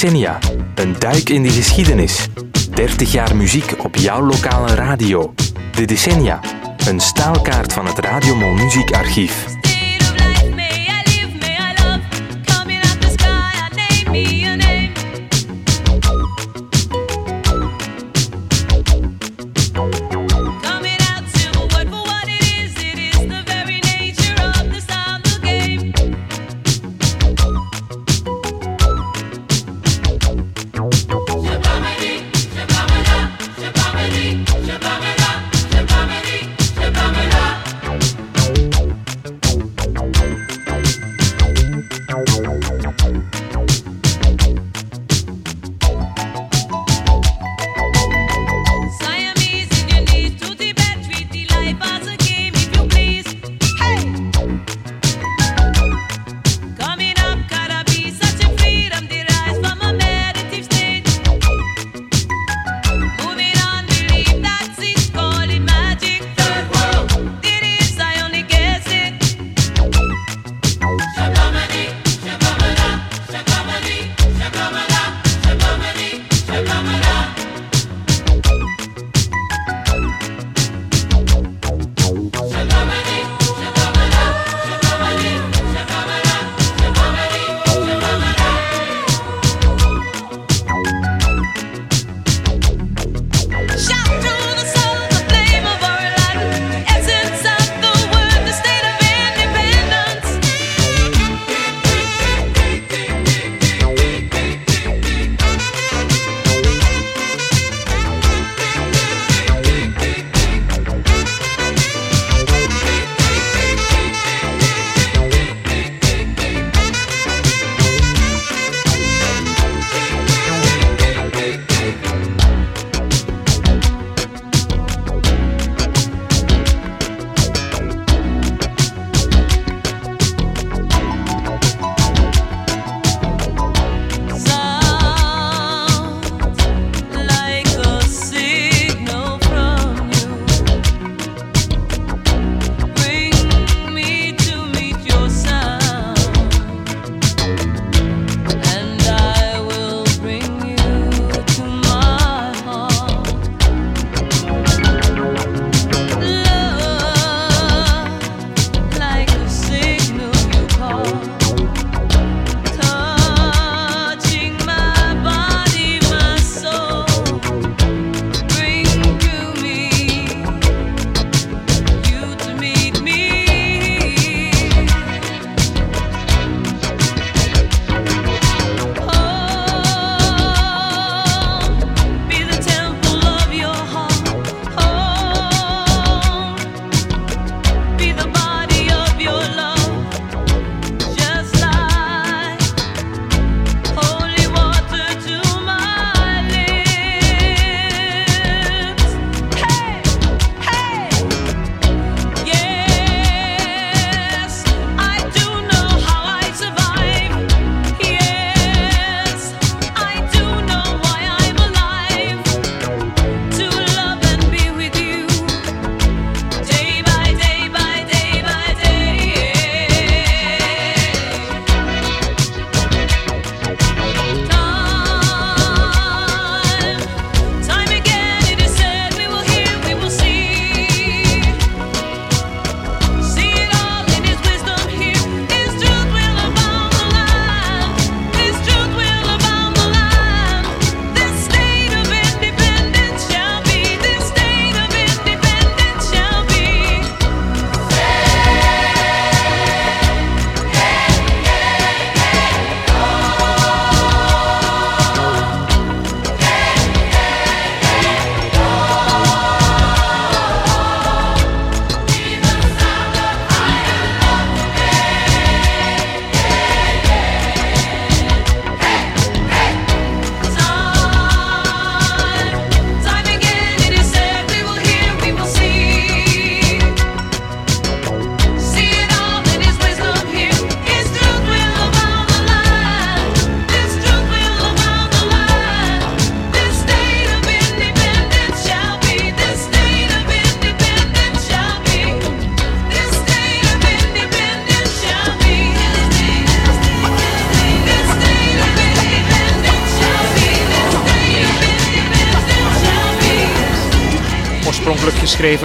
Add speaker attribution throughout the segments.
Speaker 1: decennia. Een duik in de geschiedenis. 30 jaar muziek op jouw lokale radio. De decennia. Een staalkaart van het Radiomol Muziekarchief.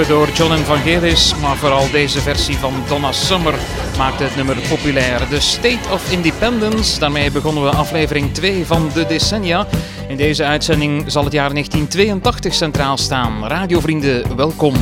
Speaker 2: Door John Evangelis, maar vooral deze versie van Donna Summer maakte het nummer populair. The State of Independence, daarmee begonnen we aflevering 2 van de decennia. In deze uitzending zal het jaar 1982 centraal staan. Radiovrienden, welkom.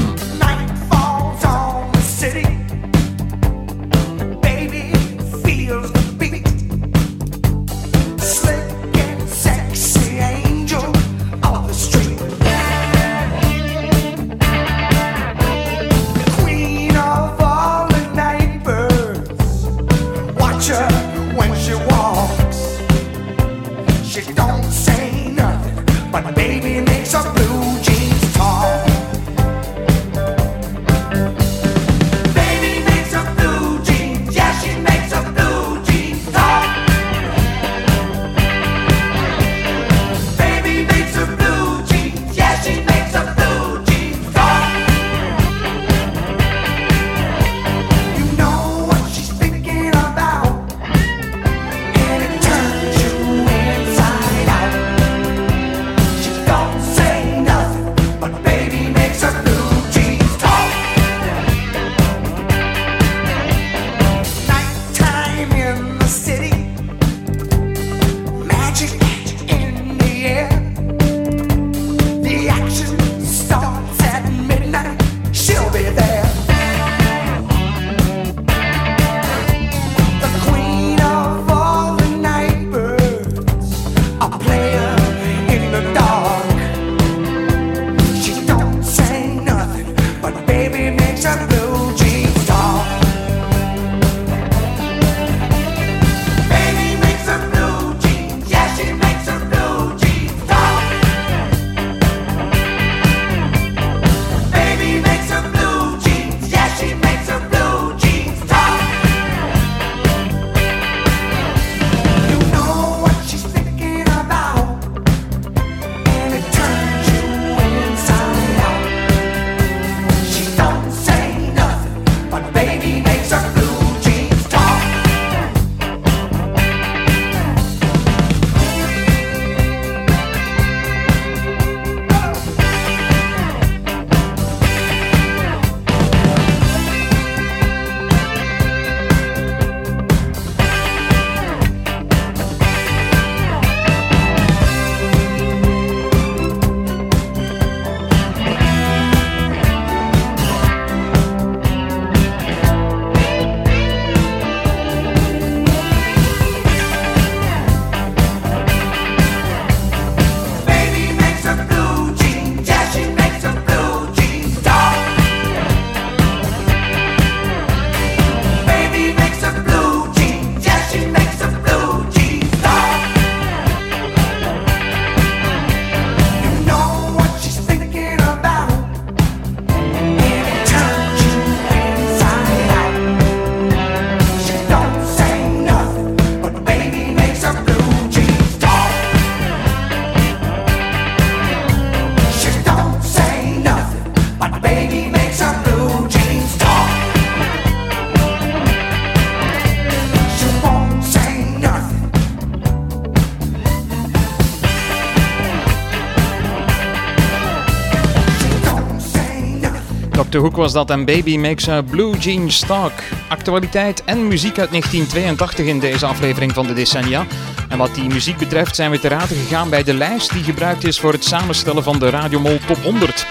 Speaker 2: De hoek was dat en Baby Makes a Blue Jeans Talk. Actualiteit en muziek uit 1982 in deze aflevering van de decennia. En wat die muziek betreft zijn we te raden gegaan bij de lijst die gebruikt is voor het samenstellen van de Radiomol Top 100.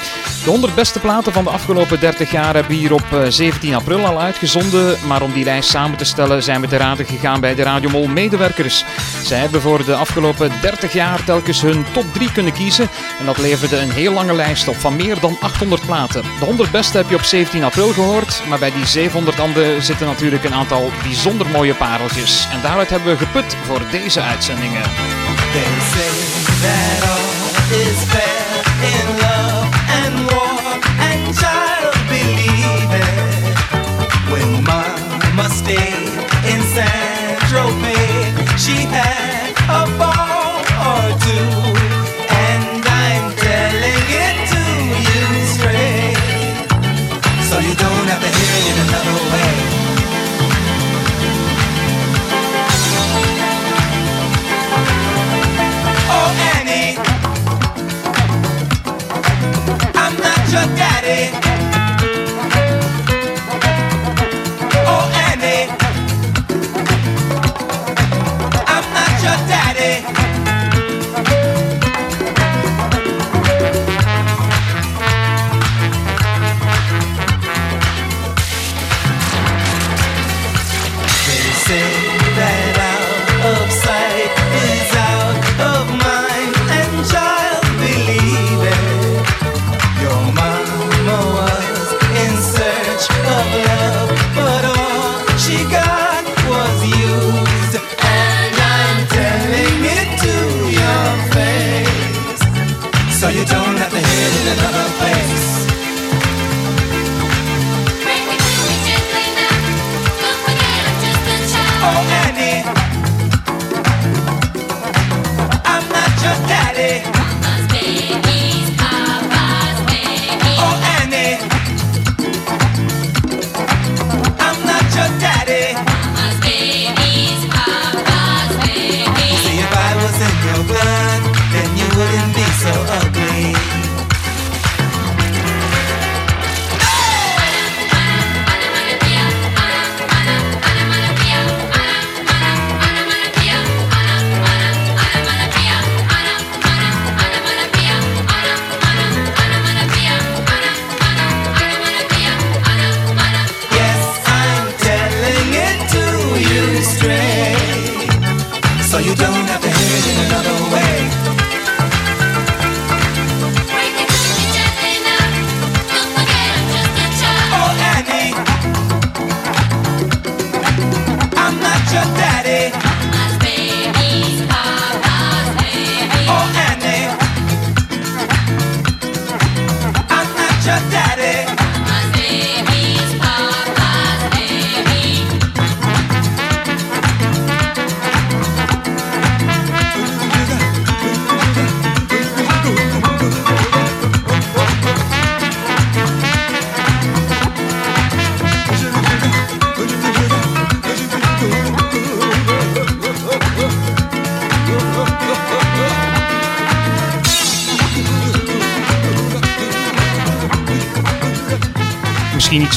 Speaker 2: De 100 beste platen van de afgelopen 30 jaar hebben we hier op 17 eh, april al uitgezonden. Maar om die lijst samen te stellen zijn we te raden gegaan bij de Radiomol medewerkers. Zij hebben voor de afgelopen 30 jaar telkens hun top 3 kunnen kiezen. En dat leverde een heel lange lijst op van meer dan 800 platen. De 100 beste heb je op 17 april gehoord. Maar bij die 700 anderen zitten natuurlijk een aantal bijzonder mooie pareltjes. En daaruit hebben we geput voor deze uitzendingen. They is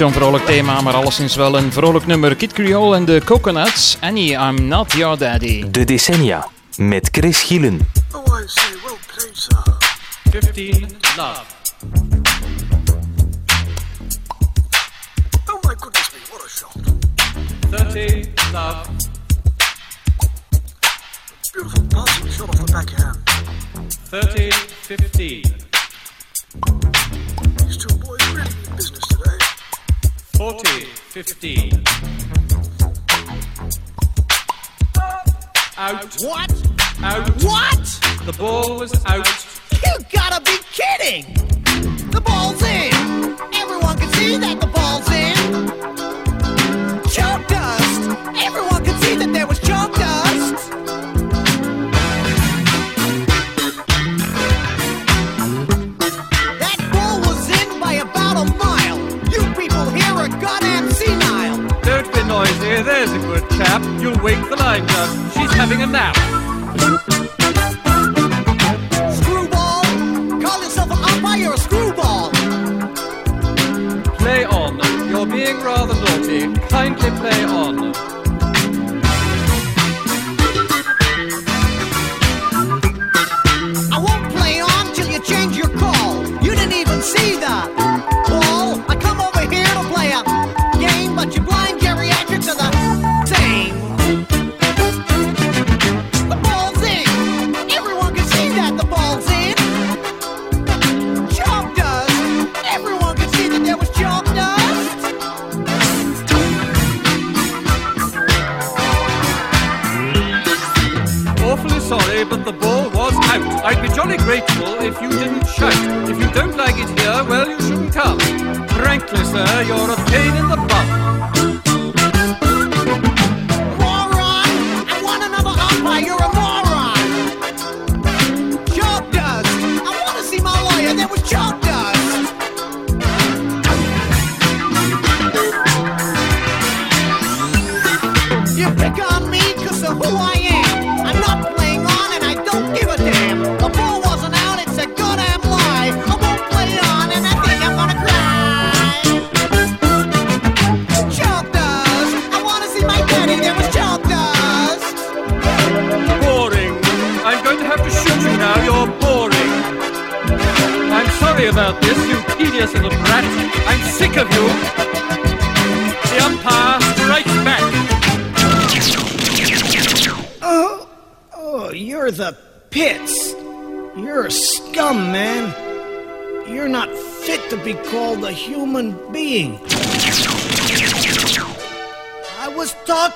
Speaker 3: zo'n vrolijk thema, maar alleszins wel een vrolijk nummer. Kid Creole en de Coconuts. Annie, I'm not your daddy.
Speaker 4: De decennia met Chris Gielen.
Speaker 5: Oh, I say, well, please, uh. 15 Love. Oh my goodness me, what a shot. 30 Love. Beautiful passing shot off the backhand. 30 15. These two boys really mean business. 40, 15. Out.
Speaker 6: What?
Speaker 5: Out.
Speaker 6: What?
Speaker 5: The ball was out.
Speaker 6: You gotta be kidding! The ball's in! Everyone can see that the ball's in! Joe Dust! Everyone
Speaker 5: chap, you'll wake the mind up. She's having a nap.
Speaker 6: Screwball, call yourself an umpire a screwball.
Speaker 5: Play on. You're being rather naughty. Kindly play on.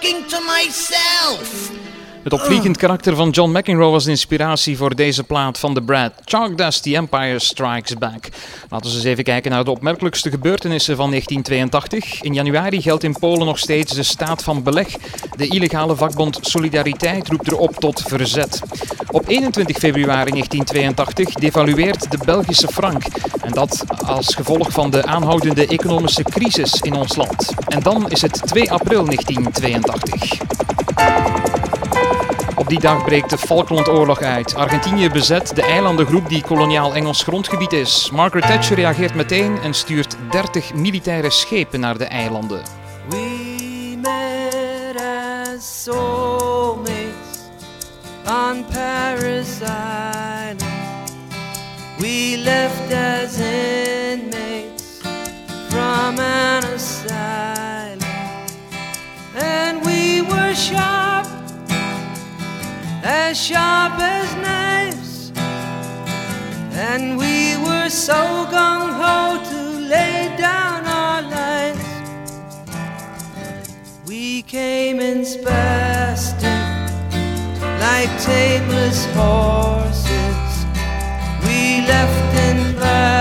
Speaker 6: talking to myself.
Speaker 3: Het opvliegend karakter van John McEnroe was de inspiratie voor deze plaat van The Brad. Chalk Dust, The Empire Strikes Back. Laten we eens even kijken naar de opmerkelijkste gebeurtenissen van 1982. In januari geldt in Polen nog steeds de staat van beleg. De illegale vakbond Solidariteit roept erop tot verzet. Op 21 februari 1982 devalueert de Belgische frank. En dat als gevolg van de aanhoudende economische crisis in ons land. En dan is het 2 april 1982. Die dag breekt de Falklandoorlog uit. Argentinië bezet de eilandengroep die koloniaal Engels grondgebied is. Margaret Thatcher reageert meteen en stuurt 30 militaire schepen naar de eilanden.
Speaker 7: We met as soulmates on Paris Island. We left as inmates from an sharp as knives. And we were so gung ho to lay down our lives. We came in spastic like tameless horses. We left in plastic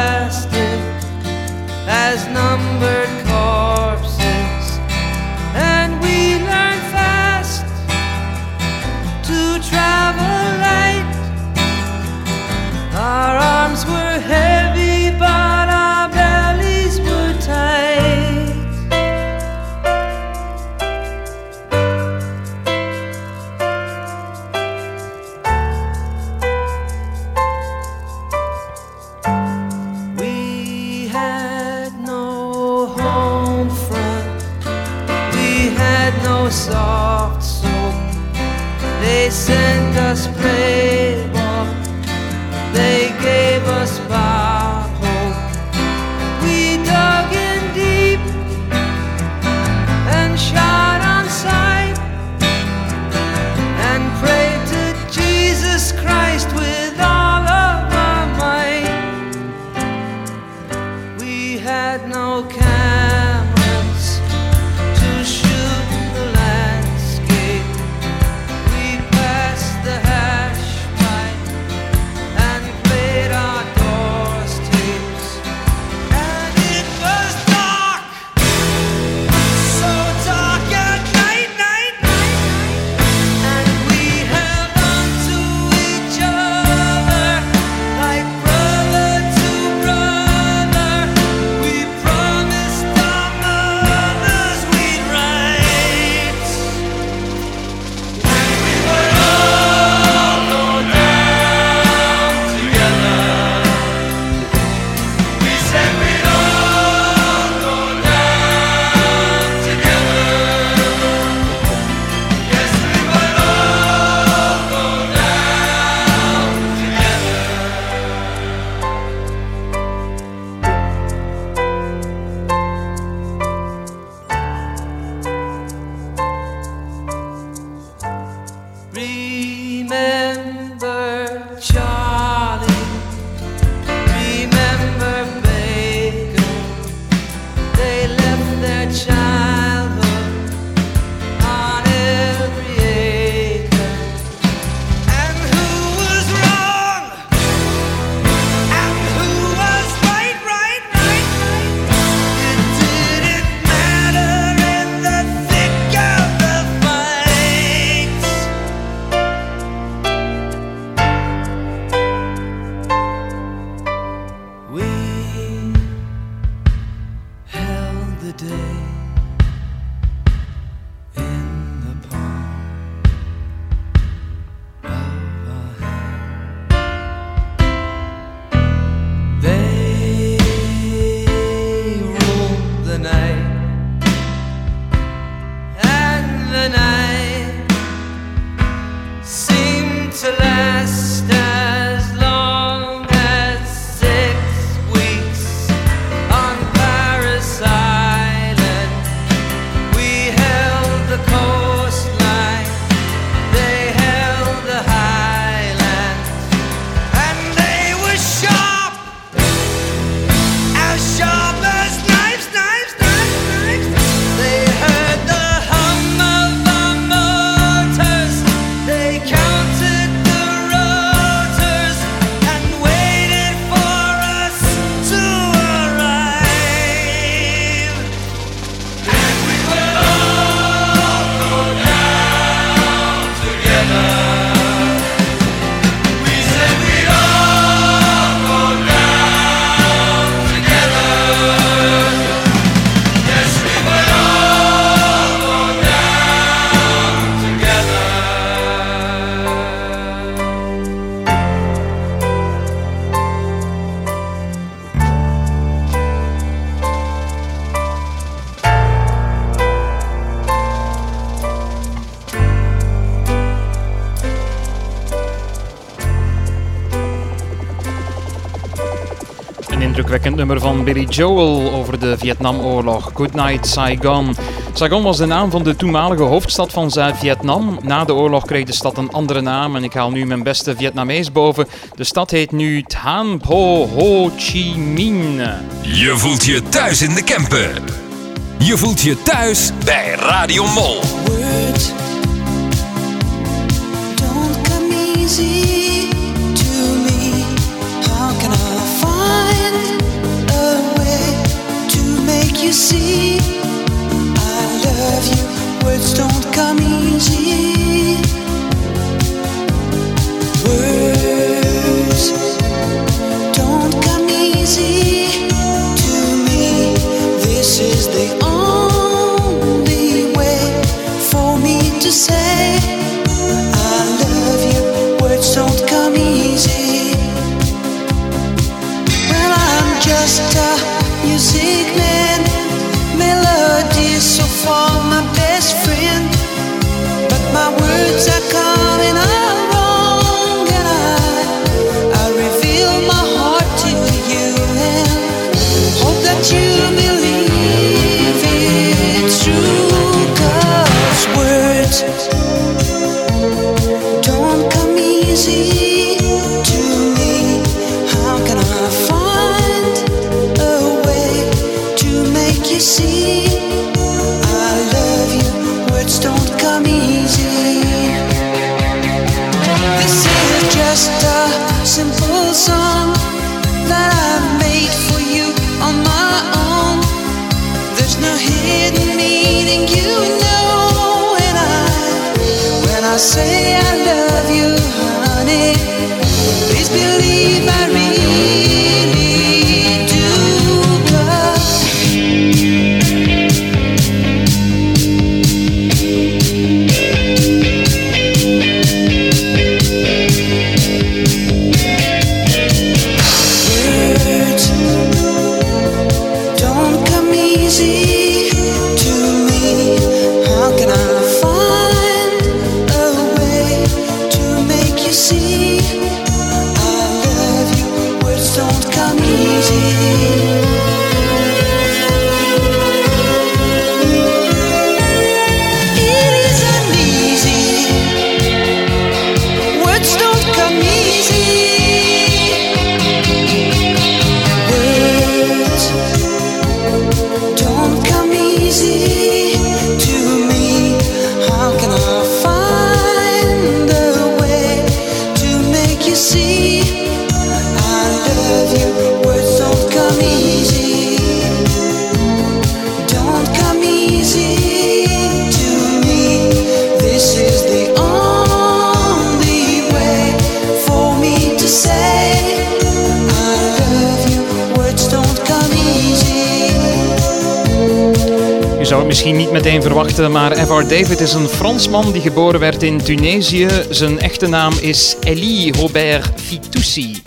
Speaker 8: van Billy Joel over de Vietnamoorlog, Goodnight Saigon. Saigon was de naam van de toenmalige hoofdstad van Zuid-Vietnam. Na de oorlog kreeg de stad een andere naam en ik haal nu mijn beste Vietnamees boven. De stad heet nu Than Po Ho Chi Minh.
Speaker 9: Je voelt je thuis in de camper. Je voelt je thuis bij Radio Mol.
Speaker 10: Don't come easy.
Speaker 8: maar F.R. David is een Fransman die geboren werd in Tunesië. Zijn echte naam is Elie Robert Fitoussi.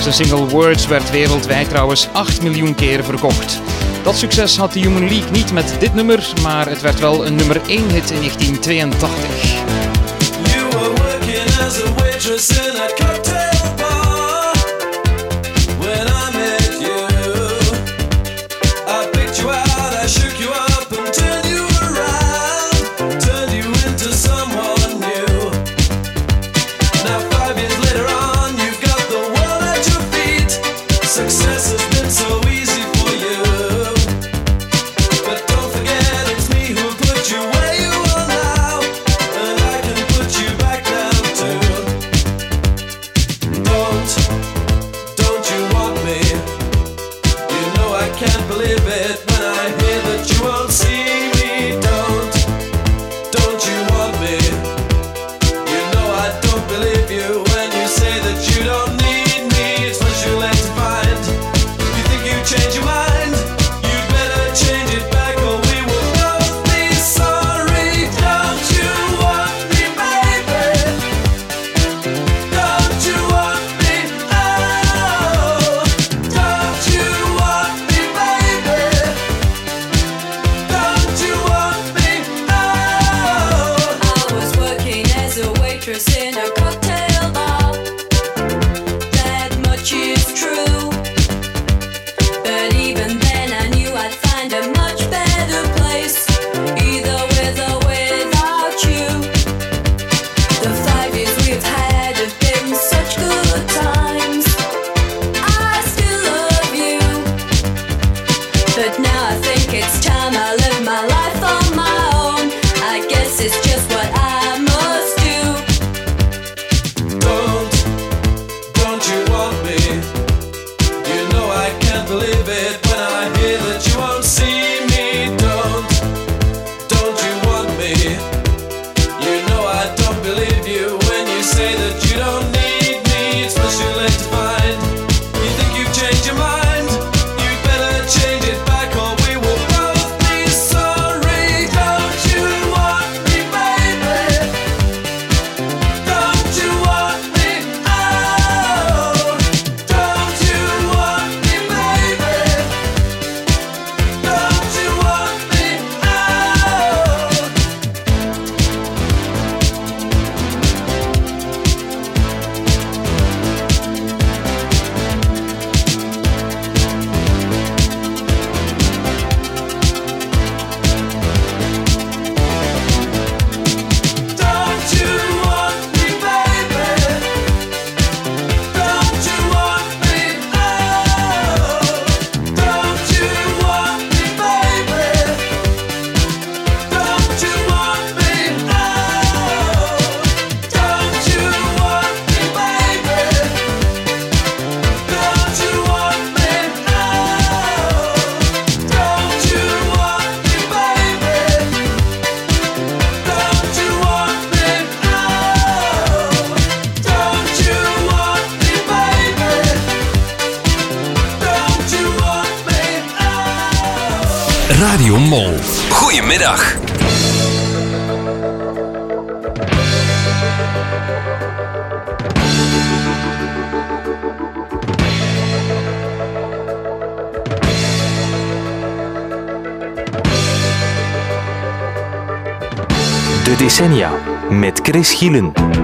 Speaker 8: Zijn single Words werd wereldwijd trouwens 8 miljoen keer verkocht. Dat succes had de Human League niet met dit nummer, maar het werd wel een nummer 1 hit in 1982.
Speaker 11: Thijs Gielen.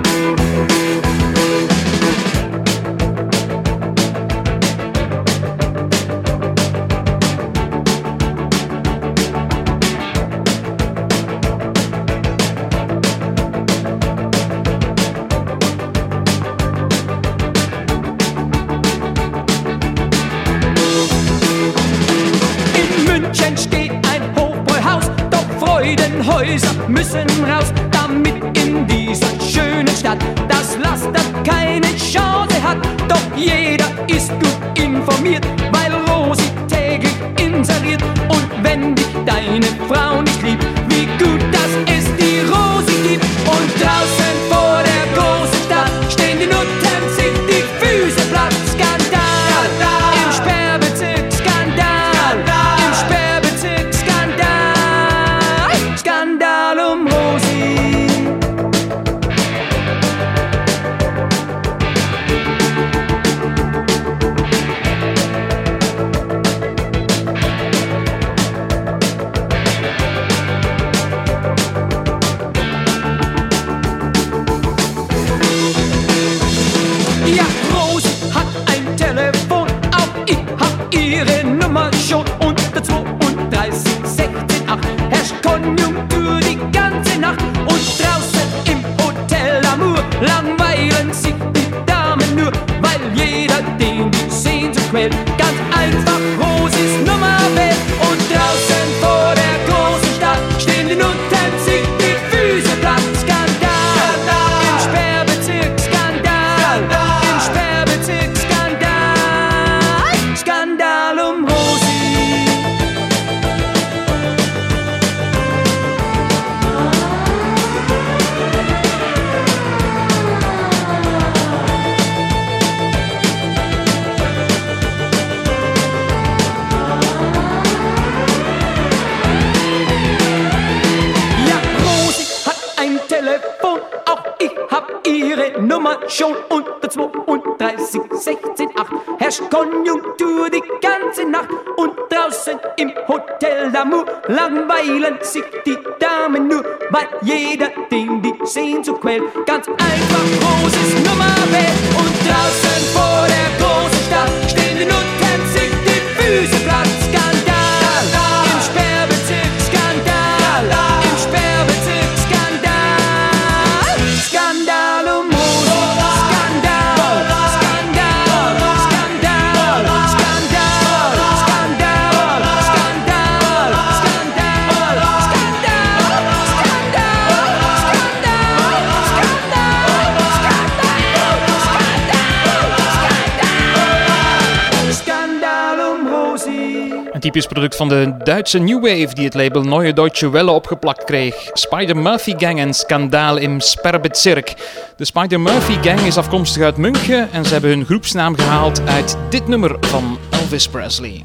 Speaker 3: Typisch product van de Duitse New Wave die het label Neue Deutsche Welle opgeplakt kreeg. Spider Murphy Gang en Skandaal im Sperrbezirk. De Spider Murphy Gang is afkomstig uit München en ze hebben hun groepsnaam gehaald uit dit nummer van Elvis Presley.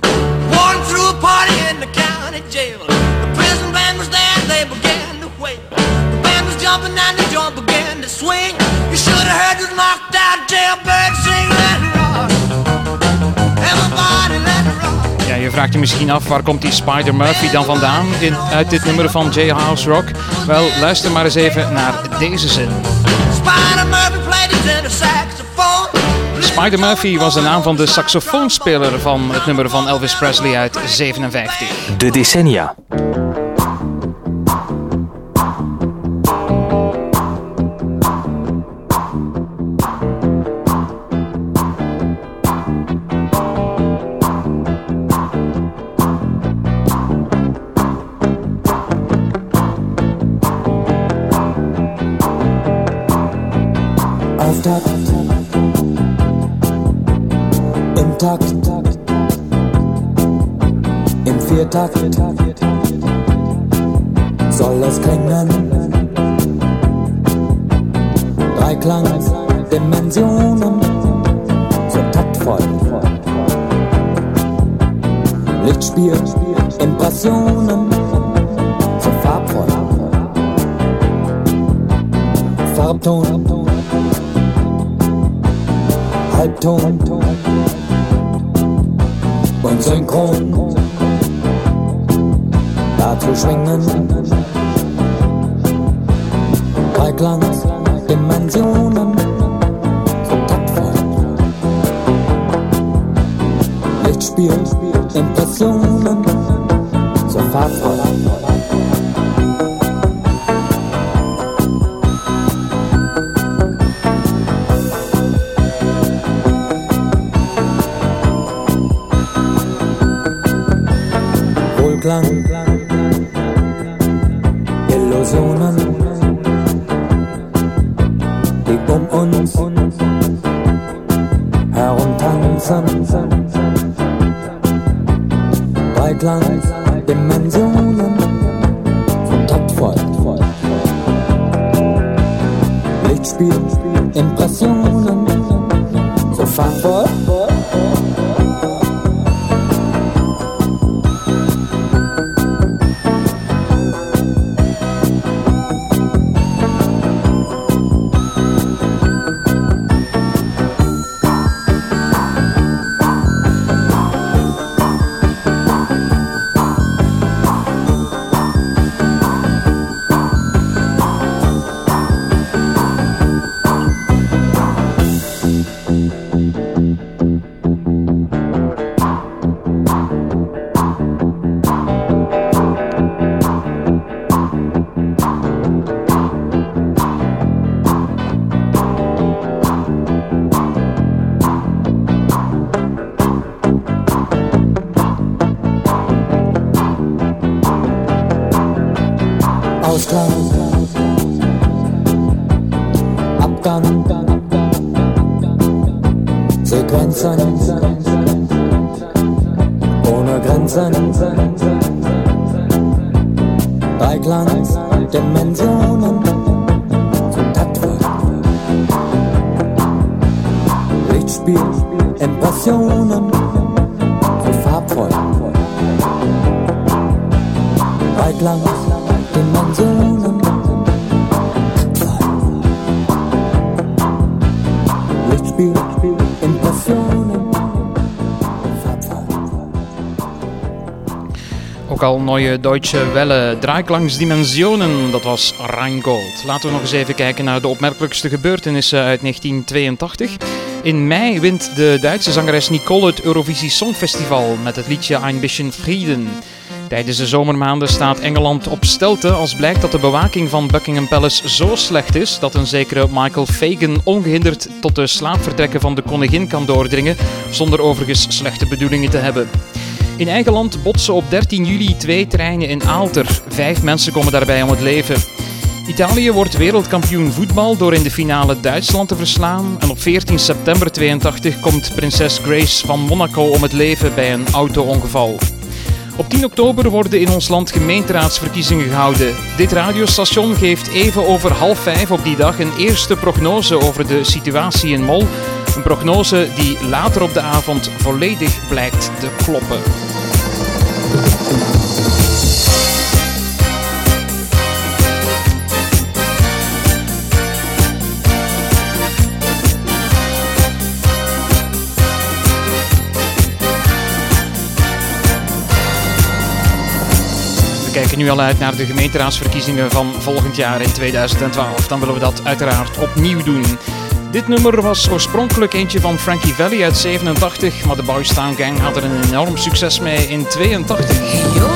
Speaker 12: Walking through a party in the county jail. The prison band was there and they began to wail. The band was jumping and the joint began to swing. You should have heard this knocked out jailbird sing.
Speaker 3: Ja, je vraagt je misschien af waar komt die Spider Murphy dan vandaan in, uit dit nummer van Jailhouse Rock? Wel, luister maar eens even naar deze zin.
Speaker 12: Spider Murphy played his tenor saxophone.
Speaker 3: Spider Murphy was de naam van de saxofoonspeler van het nummer van Elvis Presley uit 57.
Speaker 11: De decennia.
Speaker 13: Viertakt soll es klingen Dreiklang-Dimensionen so taktvoll. Lichtspiel Impressionen. So farbvoll. Farbton. Halbton. Und Synchron dazu schwingen. Dreiklangs Dimensionen so taktvoll Lichtspiel Impressionen so farbvoll
Speaker 3: Neue Deutsche Welle, Dreiklangs-Dimensionen, dat was Rheingold. Laten we nog eens even kijken naar de opmerkelijkste gebeurtenissen uit 1982. In mei wint de Duitse zangeres Nicole het Eurovisie Songfestival met het liedje Ein bisschen Frieden. Tijdens de zomermaanden staat Engeland op stelte als blijkt dat de bewaking van Buckingham Palace zo slecht is dat een zekere Michael Fagan ongehinderd tot de slaapvertrekken van de koningin kan doordringen, zonder overigens slechte bedoelingen te hebben. In eigen land botsen op 13 juli twee treinen in Aalter. Vijf mensen komen daarbij om het leven. Italië wordt wereldkampioen voetbal door in de finale Duitsland te verslaan. En op 14 september 82 komt prinses Grace van Monaco om het leven bij een auto-ongeval.
Speaker 1: Op 10 oktober worden in ons land gemeenteraadsverkiezingen gehouden. Dit radiostation geeft even over half vijf op die dag een eerste prognose over de situatie in Mol. Een prognose die later op de avond volledig blijkt te kloppen. We kijken nu al uit naar de gemeenteraadsverkiezingen van volgend jaar in 2012. Dan willen we dat uiteraard opnieuw doen. Dit nummer was oorspronkelijk eentje van Frankie Valli uit 87, maar de Boystown Gang had er een enorm succes mee in 82.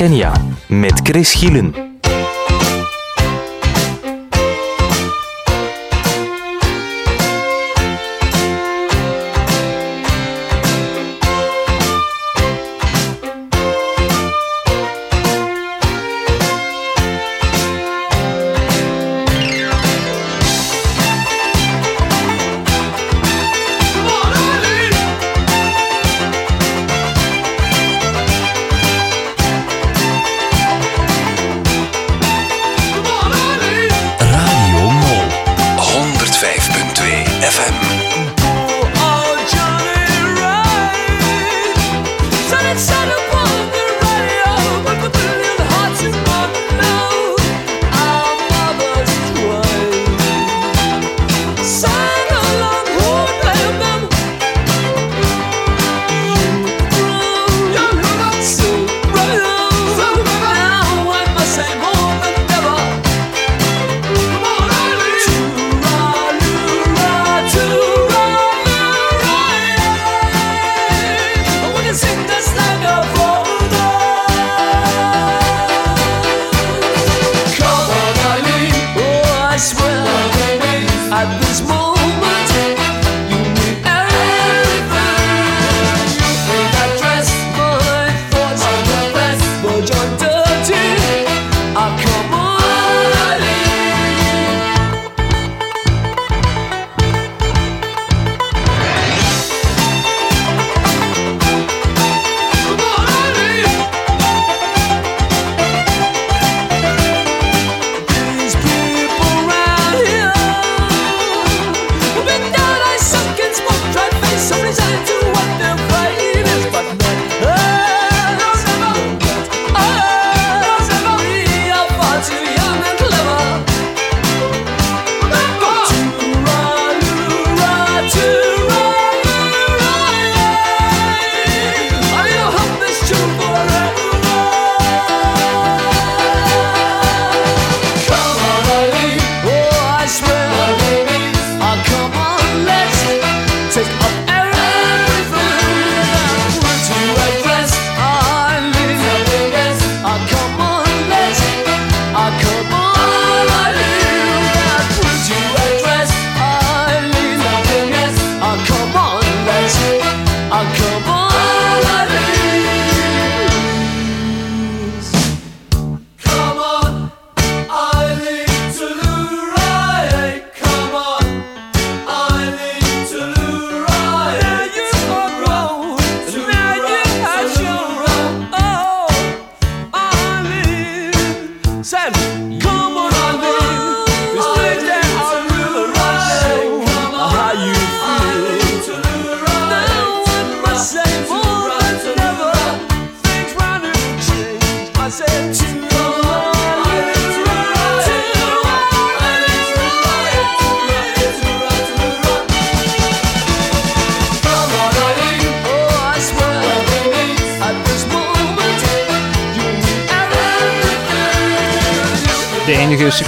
Speaker 4: decennia met Chris Gielen.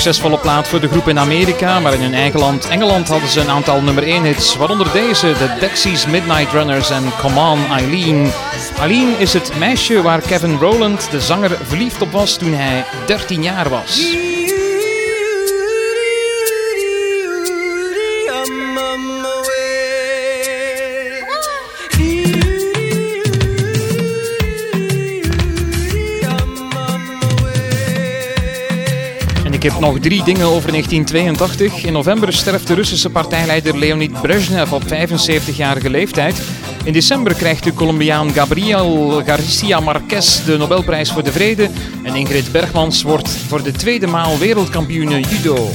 Speaker 3: Succesvolle plaat voor de groep in Amerika, maar in hun eigen land Engeland hadden ze een aantal nummer 1 hits, waaronder deze, de Dexys Midnight Runners en Come On Eileen. Eileen is het meisje waar Kevin Rowland, de zanger, verliefd op was toen hij 13 jaar was. Ik heb nog drie dingen over 1982. In november sterft de Russische partijleider Leonid Brezhnev op 75-jarige leeftijd. In december krijgt de Colombiaan Gabriel Garcia Marquez de Nobelprijs voor de Vrede. En Ingrid Bergmans wordt voor de tweede maal wereldkampioene judo.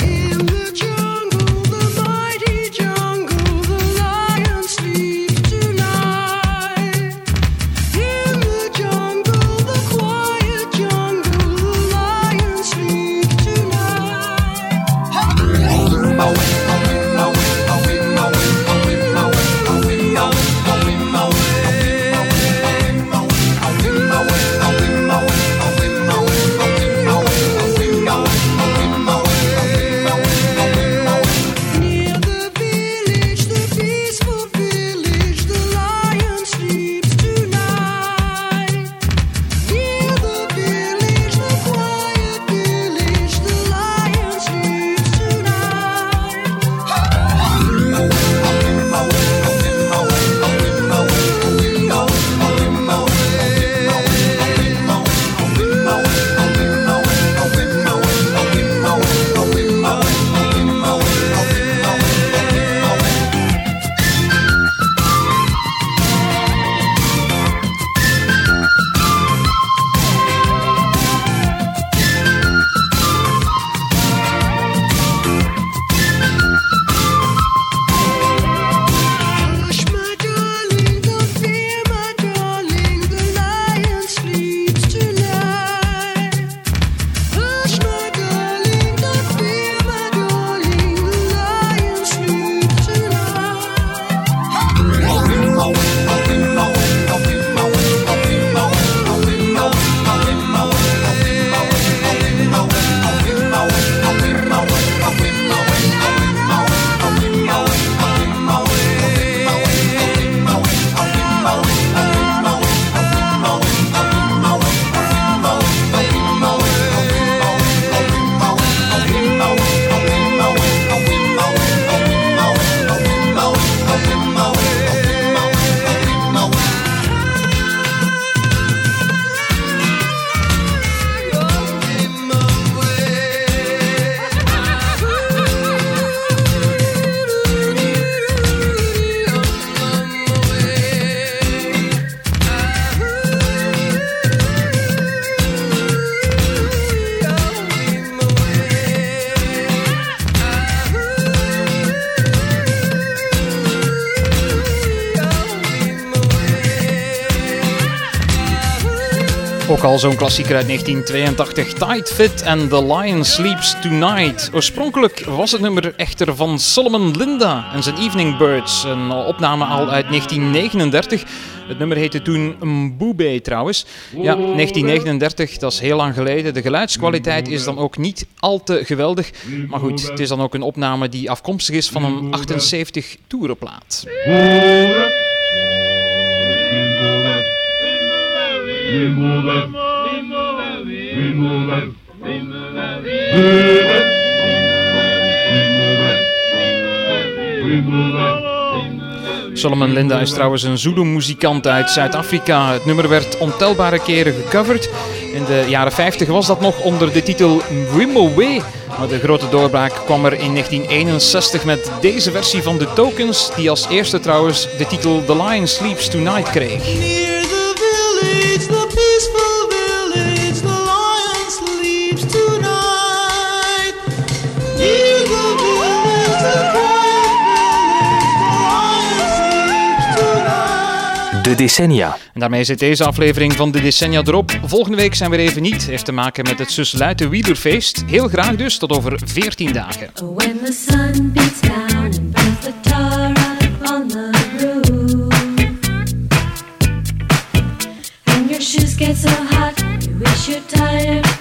Speaker 3: Zo'n klassieker uit 1982, Tight Fit and The Lion Sleeps Tonight. Oorspronkelijk was het nummer echter van Solomon Linda en zijn Evening Birds, een opname al uit 1939. Het nummer heette toen Mboube trouwens. Ja, 1939, dat is heel lang geleden. De geluidskwaliteit is dan ook niet al te geweldig. Maar goed, het is dan ook een opname die afkomstig is van een 78 toerenplaat. Solomon Linda is trouwens een Zulu-muzikant uit Zuid-Afrika. Het nummer werd ontelbare keren gecoverd. In de jaren 50 was dat nog onder de titel Wimoway. Maar de grote doorbraak kwam er in 1961 met deze versie van The Tokens, die als eerste trouwens de titel The Lion Sleeps Tonight kreeg.
Speaker 11: Decennia.
Speaker 3: En daarmee zit deze aflevering van de Decennia erop. Volgende week zijn we er even niet. Heeft te maken met het Susluiten Wielerfeest. Heel graag dus, tot over 14 dagen.
Speaker 1: When the sun beats down and burns the tar up on the roof, and your shoes get so hot, you wish your tired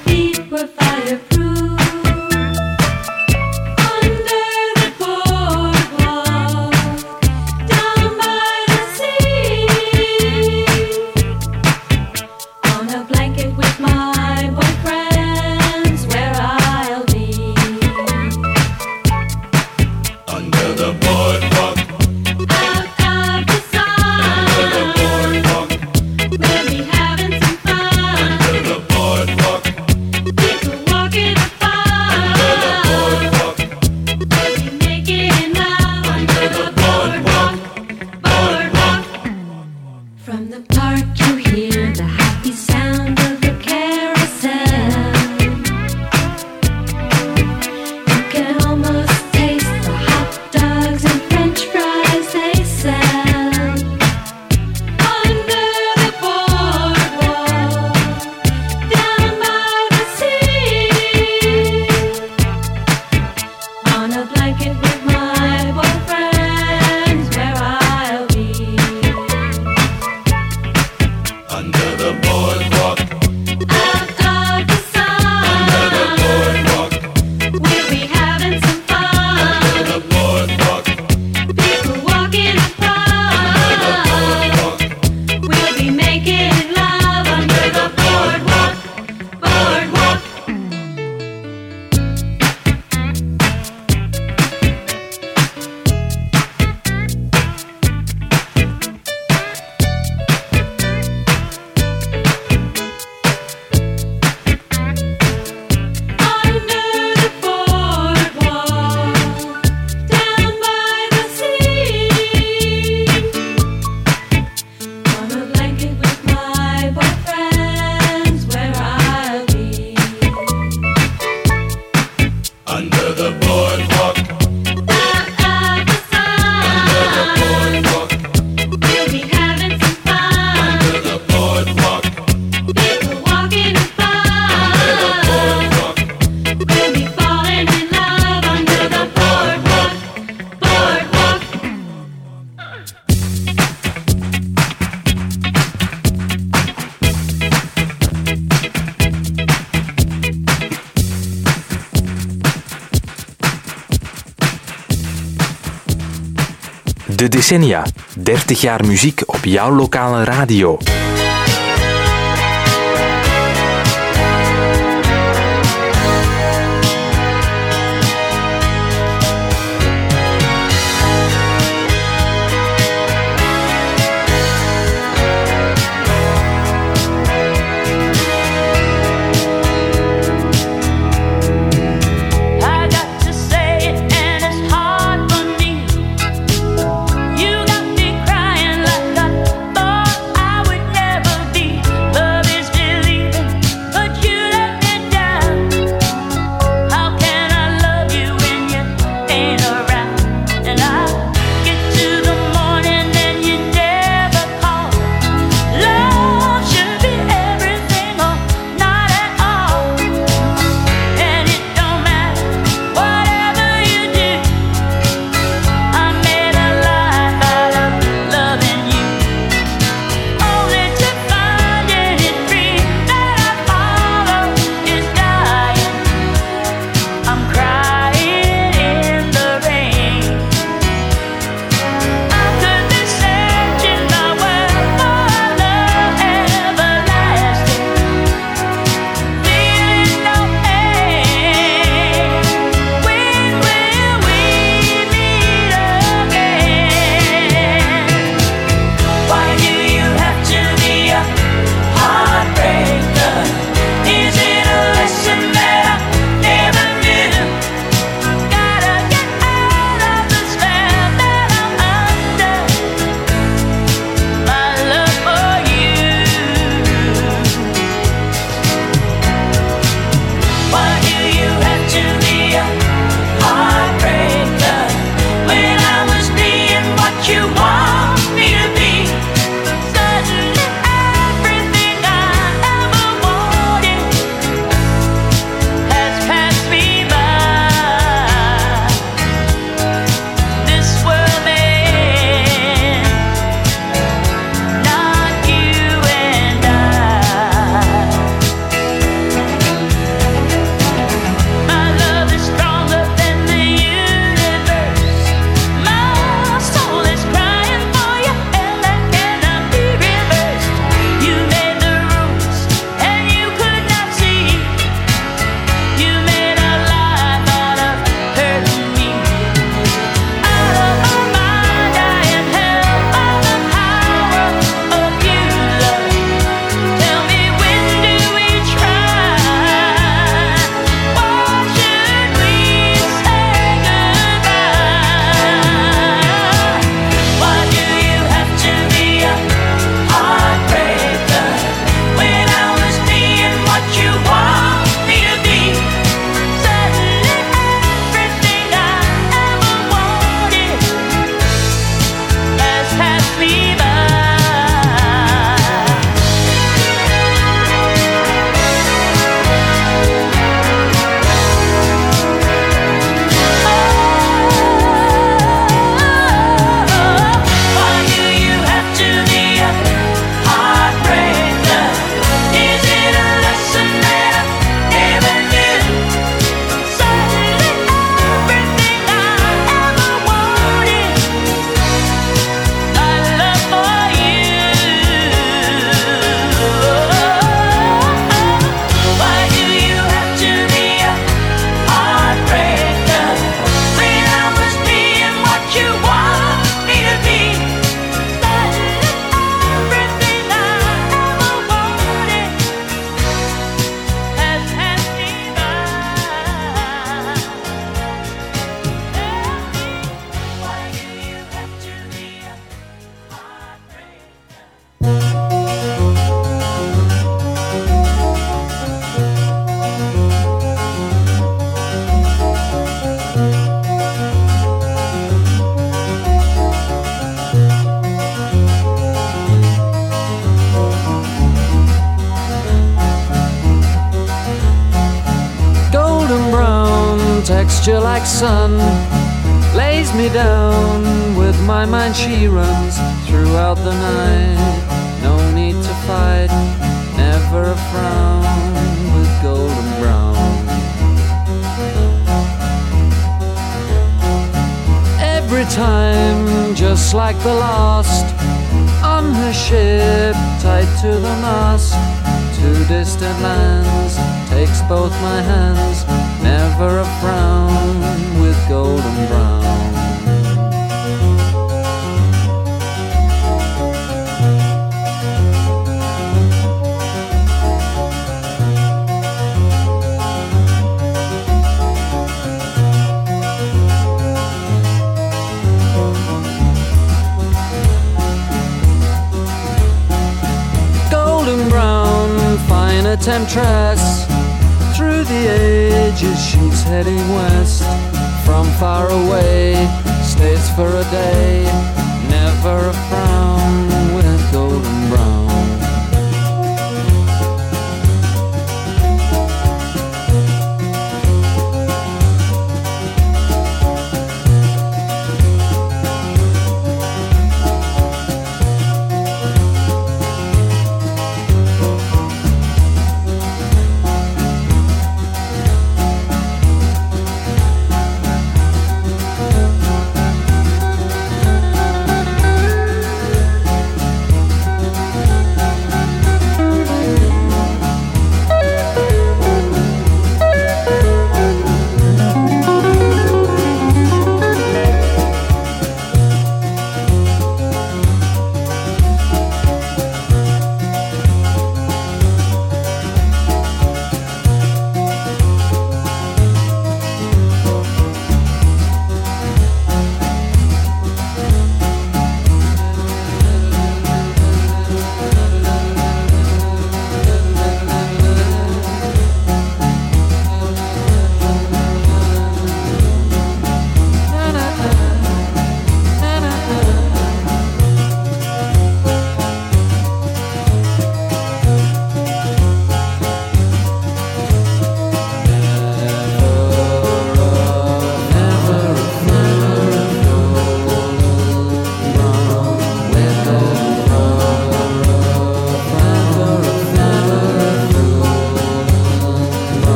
Speaker 14: decennia. 30 jaar muziek op jouw lokale radio.